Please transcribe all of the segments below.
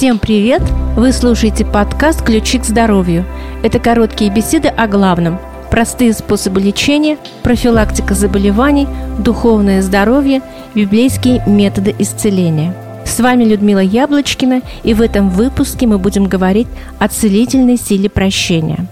Всем привет! Вы слушаете подкаст «Ключи к здоровью». Это короткие беседы о главном. Простые способы лечения, профилактика заболеваний, духовное здоровье, библейские методы исцеления. С вами Людмила Яблочкина, и в этом выпуске мы будем говорить о целительной силе прощения.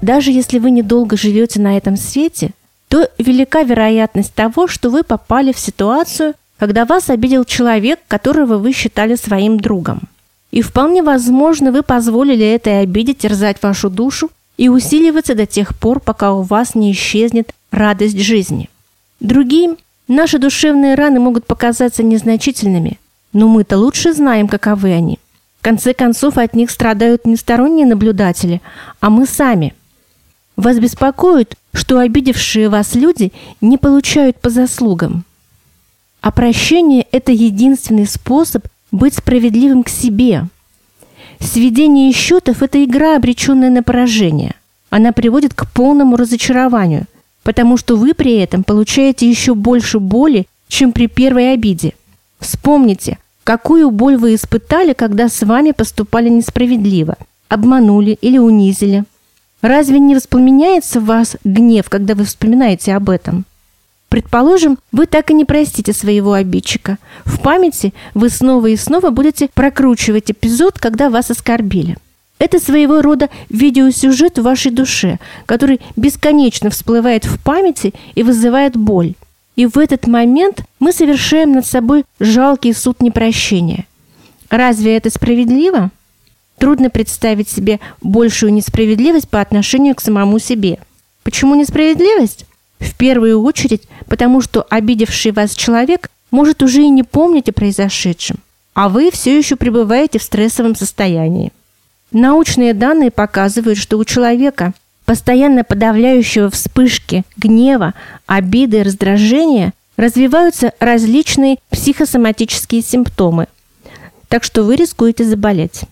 Даже если вы недолго живете на этом свете, то велика вероятность того, что вы попали в ситуацию, когда вас обидел человек, которого вы считали своим другом – и вполне возможно, вы позволили этой обиде терзать вашу душу и усиливаться до тех пор, пока у вас не исчезнет радость жизни. Другим наши душевные раны могут показаться незначительными, но мы-то лучше знаем, каковы они. В конце концов, от них страдают не сторонние наблюдатели, а мы сами. Вас беспокоит, что обидевшие вас люди не получают по заслугам. А прощение – это единственный способ быть справедливым к себе. Сведение счетов – это игра, обреченная на поражение. Она приводит к полному разочарованию, потому что вы при этом получаете еще больше боли, чем при первой обиде. Вспомните, какую боль вы испытали, когда с вами поступали несправедливо, обманули или унизили. Разве не воспламеняется в вас гнев, когда вы вспоминаете об этом? Предположим, вы так и не простите своего обидчика. В памяти вы снова и снова будете прокручивать эпизод, когда вас оскорбили. Это своего рода видеосюжет в вашей душе, который бесконечно всплывает в памяти и вызывает боль. И в этот момент мы совершаем над собой жалкий суд непрощения. Разве это справедливо? Трудно представить себе большую несправедливость по отношению к самому себе. Почему несправедливость? В первую очередь, потому что обидевший вас человек может уже и не помнить о произошедшем, а вы все еще пребываете в стрессовом состоянии. Научные данные показывают, что у человека, постоянно подавляющего вспышки гнева, обиды раздражения, развиваются различные психосоматические симптомы. Так что вы рискуете заболеть.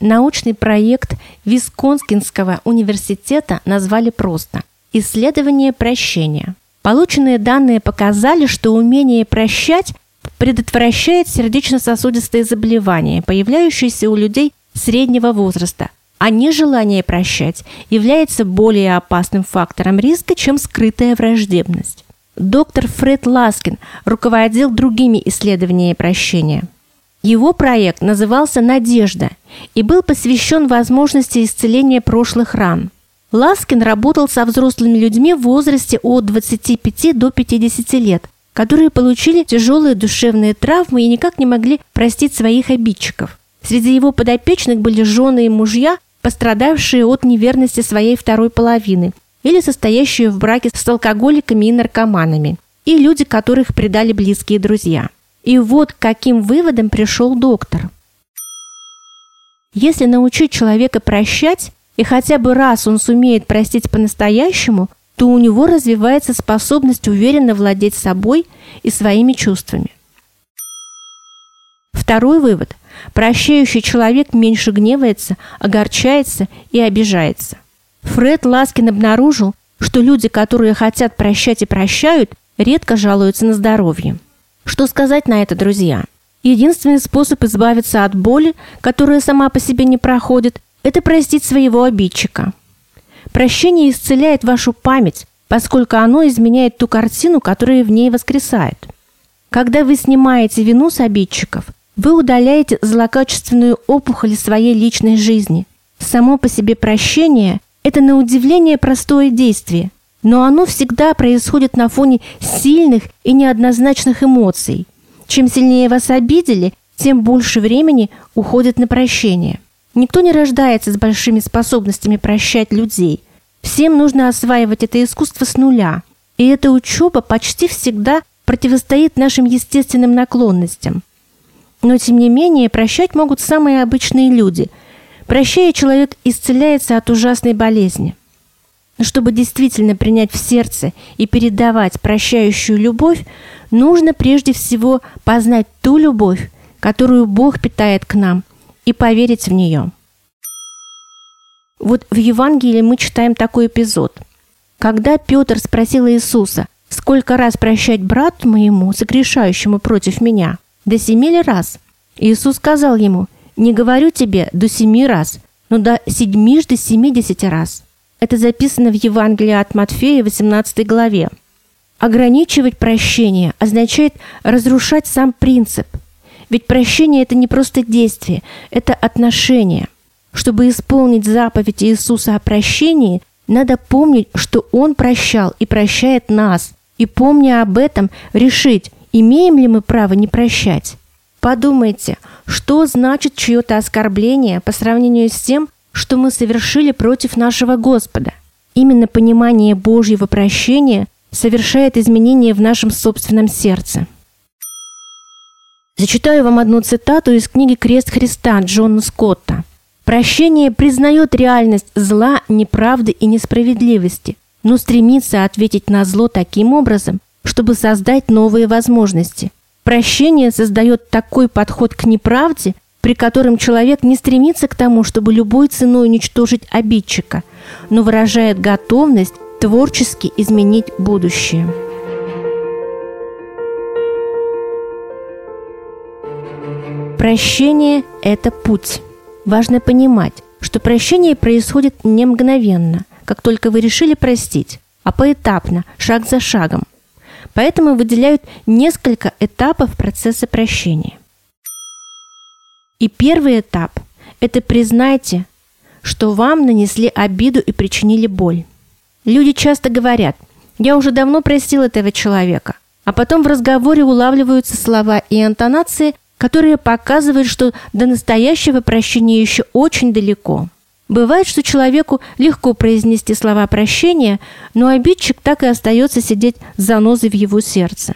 Научный проект Висконскинского университета назвали просто – Исследование прощения. Полученные данные показали, что умение прощать предотвращает сердечно-сосудистые заболевания, появляющиеся у людей среднего возраста, а нежелание прощать является более опасным фактором риска, чем скрытая враждебность. Доктор Фред Ласкин руководил другими исследованиями прощения. Его проект назывался «Надежда» и был посвящен возможности исцеления прошлых ран – Ласкин работал со взрослыми людьми в возрасте от 25 до 50 лет, которые получили тяжелые душевные травмы и никак не могли простить своих обидчиков. Среди его подопечных были жены и мужья, пострадавшие от неверности своей второй половины или состоящие в браке с алкоголиками и наркоманами, и люди, которых предали близкие друзья. И вот к каким выводом пришел доктор. Если научить человека прощать, и хотя бы раз он сумеет простить по-настоящему, то у него развивается способность уверенно владеть собой и своими чувствами. Второй вывод. Прощающий человек меньше гневается, огорчается и обижается. Фред Ласкин обнаружил, что люди, которые хотят прощать и прощают, редко жалуются на здоровье. Что сказать на это, друзья? Единственный способ избавиться от боли, которая сама по себе не проходит, это простить своего обидчика. Прощение исцеляет вашу память, поскольку оно изменяет ту картину, которая в ней воскресает. Когда вы снимаете вину с обидчиков, вы удаляете злокачественную опухоль своей личной жизни. Само по себе прощение – это на удивление простое действие, но оно всегда происходит на фоне сильных и неоднозначных эмоций. Чем сильнее вас обидели, тем больше времени уходит на прощение. Никто не рождается с большими способностями прощать людей. Всем нужно осваивать это искусство с нуля. И эта учеба почти всегда противостоит нашим естественным наклонностям. Но, тем не менее, прощать могут самые обычные люди. Прощая, человек исцеляется от ужасной болезни. Но чтобы действительно принять в сердце и передавать прощающую любовь, нужно прежде всего познать ту любовь, которую Бог питает к нам – и поверить в нее. Вот в Евангелии мы читаем такой эпизод. Когда Петр спросил Иисуса, сколько раз прощать брату моему, согрешающему против меня, до семи ли раз? Иисус сказал ему, Не говорю тебе до семи раз, но до седьмижды семидесяти раз. Это записано в Евангелии от Матфея, 18 главе. Ограничивать прощение означает разрушать сам принцип. Ведь прощение – это не просто действие, это отношение. Чтобы исполнить заповедь Иисуса о прощении, надо помнить, что Он прощал и прощает нас, и, помня об этом, решить, имеем ли мы право не прощать. Подумайте, что значит чье-то оскорбление по сравнению с тем, что мы совершили против нашего Господа. Именно понимание Божьего прощения совершает изменения в нашем собственном сердце. Зачитаю вам одну цитату из книги «Крест Христа» Джона Скотта. «Прощение признает реальность зла, неправды и несправедливости, но стремится ответить на зло таким образом, чтобы создать новые возможности. Прощение создает такой подход к неправде, при котором человек не стремится к тому, чтобы любой ценой уничтожить обидчика, но выражает готовность творчески изменить будущее. Прощение – это путь. Важно понимать, что прощение происходит не мгновенно, как только вы решили простить, а поэтапно, шаг за шагом. Поэтому выделяют несколько этапов процесса прощения. И первый этап – это признайте, что вам нанесли обиду и причинили боль. Люди часто говорят «я уже давно простил этого человека», а потом в разговоре улавливаются слова и интонации, которые показывают, что до настоящего прощения еще очень далеко. Бывает, что человеку легко произнести слова прощения, но обидчик так и остается сидеть с занозой в его сердце.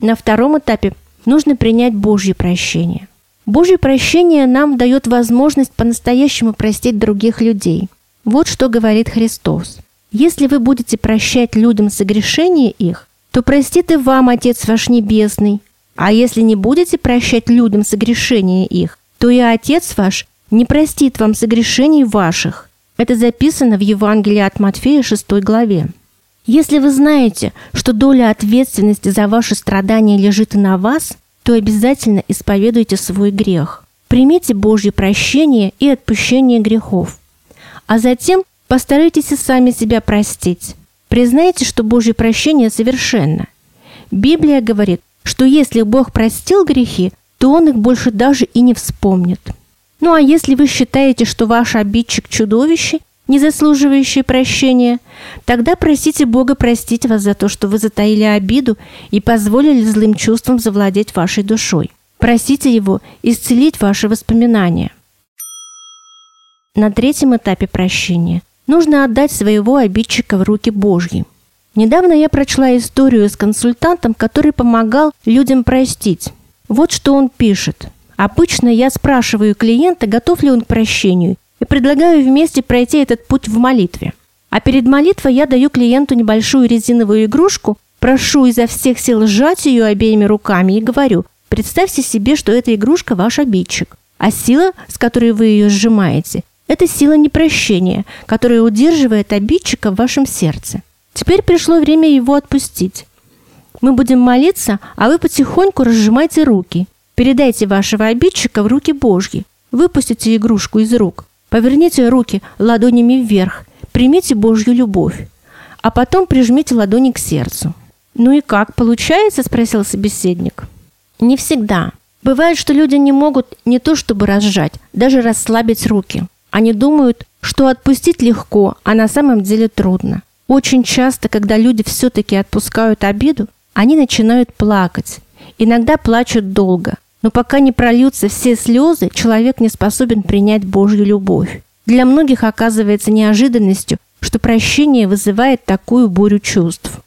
На втором этапе нужно принять Божье прощение. Божье прощение нам дает возможность по-настоящему простить других людей. Вот что говорит Христос. «Если вы будете прощать людям согрешения их, то простит и вам Отец ваш Небесный. А если не будете прощать людям согрешения их, то и Отец ваш не простит вам согрешений ваших». Это записано в Евангелии от Матфея 6 главе. Если вы знаете, что доля ответственности за ваши страдания лежит и на вас, то обязательно исповедуйте свой грех. Примите Божье прощение и отпущение грехов. А затем постарайтесь и сами себя простить. Признайте, что Божье прощение совершенно. Библия говорит, что если Бог простил грехи, то Он их больше даже и не вспомнит. Ну а если вы считаете, что ваш обидчик чудовище, не заслуживающее прощения, тогда просите Бога простить вас за то, что вы затаили обиду и позволили злым чувствам завладеть вашей душой. Просите Его исцелить ваши воспоминания. На третьем этапе прощения нужно отдать своего обидчика в руки Божьи. Недавно я прочла историю с консультантом, который помогал людям простить. Вот что он пишет. Обычно я спрашиваю клиента, готов ли он к прощению, и предлагаю вместе пройти этот путь в молитве. А перед молитвой я даю клиенту небольшую резиновую игрушку, прошу изо всех сил сжать ее обеими руками и говорю, представьте себе, что эта игрушка ваш обидчик, а сила, с которой вы ее сжимаете, это сила непрощения, которая удерживает обидчика в вашем сердце. Теперь пришло время его отпустить. Мы будем молиться, а вы потихоньку разжимайте руки. Передайте вашего обидчика в руки Божьи. Выпустите игрушку из рук. Поверните руки ладонями вверх, примите Божью любовь, а потом прижмите ладони к сердцу. «Ну и как, получается?» – спросил собеседник. «Не всегда. Бывает, что люди не могут не то чтобы разжать, даже расслабить руки. Они думают, что отпустить легко, а на самом деле трудно. Очень часто, когда люди все-таки отпускают обиду, они начинают плакать. Иногда плачут долго, но пока не прольются все слезы, человек не способен принять Божью любовь. Для многих оказывается неожиданностью, что прощение вызывает такую бурю чувств.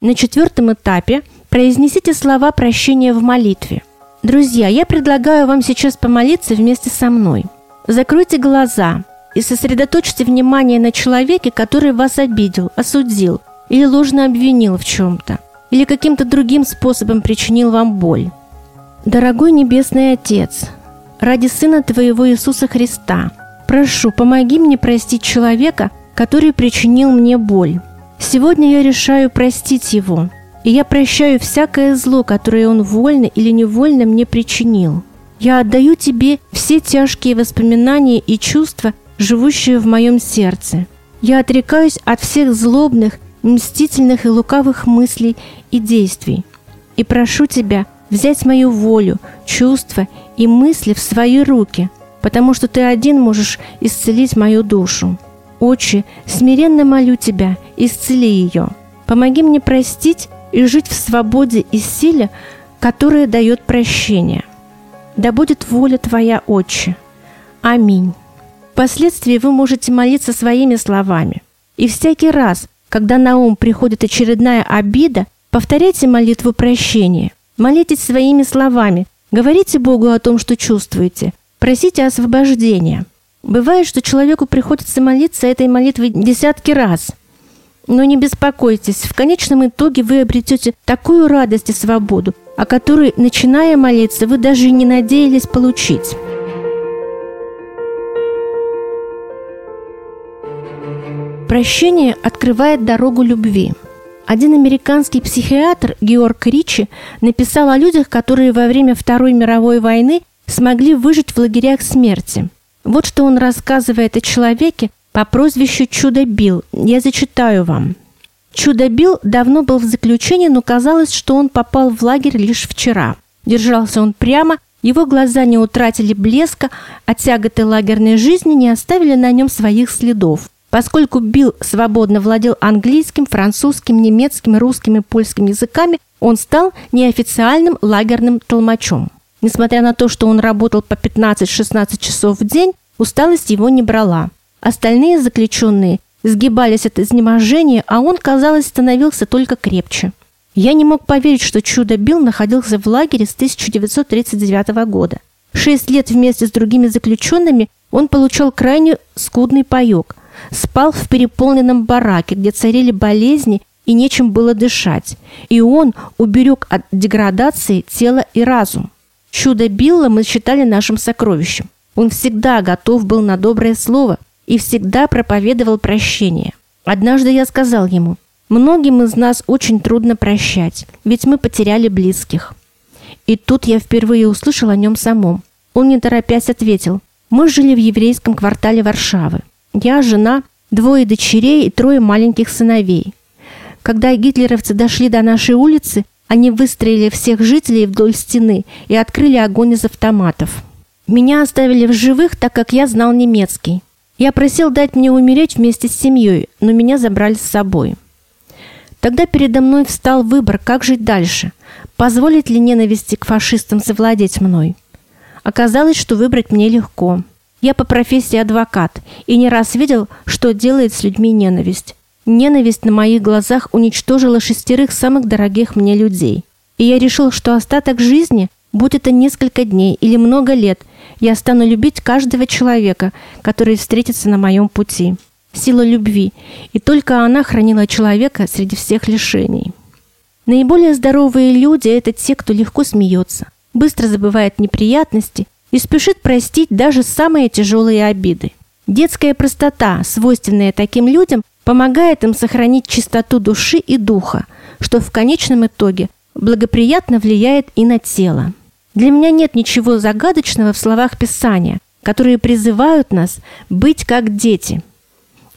На четвертом этапе произнесите слова прощения в молитве. Друзья, я предлагаю вам сейчас помолиться вместе со мной. Закройте глаза и сосредоточьте внимание на человеке, который вас обидел, осудил или ложно обвинил в чем-то, или каким-то другим способом причинил вам боль. Дорогой Небесный Отец, ради Сына Твоего Иисуса Христа, прошу, помоги мне простить человека, который причинил мне боль. Сегодня я решаю простить его и я прощаю всякое зло, которое он вольно или невольно мне причинил. Я отдаю тебе все тяжкие воспоминания и чувства, живущие в моем сердце. Я отрекаюсь от всех злобных, мстительных и лукавых мыслей и действий. И прошу тебя взять мою волю, чувства и мысли в свои руки, потому что ты один можешь исцелить мою душу. Отче, смиренно молю тебя, исцели ее. Помоги мне простить и жить в свободе и силе, которая дает прощение. Да будет воля Твоя, Отче. Аминь. Впоследствии вы можете молиться своими словами. И всякий раз, когда на ум приходит очередная обида, повторяйте молитву прощения. Молитесь своими словами. Говорите Богу о том, что чувствуете. Просите освобождения. Бывает, что человеку приходится молиться этой молитвой десятки раз. Но не беспокойтесь, в конечном итоге вы обретете такую радость и свободу, о которой, начиная молиться, вы даже не надеялись получить. Прощение открывает дорогу любви. Один американский психиатр Георг Ричи написал о людях, которые во время Второй мировой войны смогли выжить в лагерях смерти. Вот что он рассказывает о человеке по прозвищу Чудо Билл. Я зачитаю вам. Чудо Билл давно был в заключении, но казалось, что он попал в лагерь лишь вчера. Держался он прямо, его глаза не утратили блеска, а тяготы лагерной жизни не оставили на нем своих следов. Поскольку Билл свободно владел английским, французским, немецким, русским и польским языками, он стал неофициальным лагерным толмачом. Несмотря на то, что он работал по 15-16 часов в день, усталость его не брала. Остальные заключенные сгибались от изнеможения, а он, казалось, становился только крепче. Я не мог поверить, что Чудо Билл находился в лагере с 1939 года. Шесть лет вместе с другими заключенными он получал крайне скудный паек – спал в переполненном бараке, где царили болезни и нечем было дышать. И он уберег от деградации тело и разум. Чудо Билла мы считали нашим сокровищем. Он всегда готов был на доброе слово и всегда проповедовал прощение. Однажды я сказал ему, многим из нас очень трудно прощать, ведь мы потеряли близких. И тут я впервые услышал о нем самом. Он не торопясь ответил, мы жили в еврейском квартале Варшавы. Я жена, двое дочерей и трое маленьких сыновей. Когда гитлеровцы дошли до нашей улицы, они выстроили всех жителей вдоль стены и открыли огонь из автоматов. Меня оставили в живых, так как я знал немецкий. Я просил дать мне умереть вместе с семьей, но меня забрали с собой. Тогда передо мной встал выбор, как жить дальше. Позволить ли ненависти к фашистам завладеть мной? Оказалось, что выбрать мне легко – я по профессии адвокат и не раз видел, что делает с людьми ненависть. Ненависть на моих глазах уничтожила шестерых самых дорогих мне людей. И я решил, что остаток жизни, будь это несколько дней или много лет, я стану любить каждого человека, который встретится на моем пути. Сила любви, и только она хранила человека среди всех лишений. Наиболее здоровые люди – это те, кто легко смеется, быстро забывает неприятности – и спешит простить даже самые тяжелые обиды. Детская простота, свойственная таким людям, помогает им сохранить чистоту души и духа, что в конечном итоге благоприятно влияет и на тело. Для меня нет ничего загадочного в словах Писания, которые призывают нас быть как дети.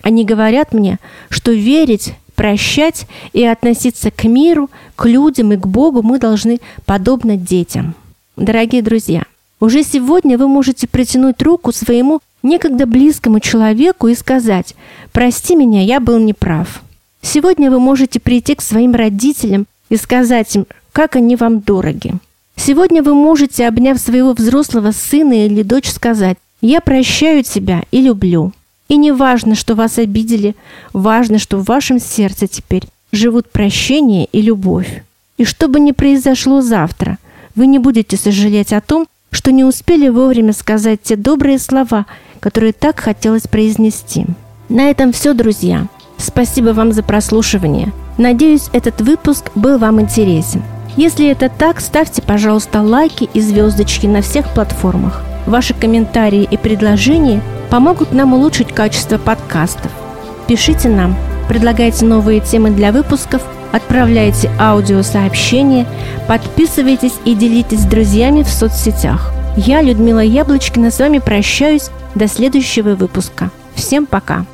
Они говорят мне, что верить, прощать и относиться к миру, к людям и к Богу мы должны подобно детям. Дорогие друзья, уже сегодня вы можете протянуть руку своему некогда близкому человеку и сказать «Прости меня, я был неправ». Сегодня вы можете прийти к своим родителям и сказать им, как они вам дороги. Сегодня вы можете, обняв своего взрослого сына или дочь, сказать «Я прощаю тебя и люблю». И не важно, что вас обидели, важно, что в вашем сердце теперь живут прощение и любовь. И что бы ни произошло завтра, вы не будете сожалеть о том, что не успели вовремя сказать те добрые слова, которые так хотелось произнести. На этом все, друзья. Спасибо вам за прослушивание. Надеюсь, этот выпуск был вам интересен. Если это так, ставьте, пожалуйста, лайки и звездочки на всех платформах. Ваши комментарии и предложения помогут нам улучшить качество подкастов. Пишите нам предлагайте новые темы для выпусков, отправляйте аудиосообщения, подписывайтесь и делитесь с друзьями в соцсетях. Я, Людмила Яблочкина, с вами прощаюсь до следующего выпуска. Всем пока!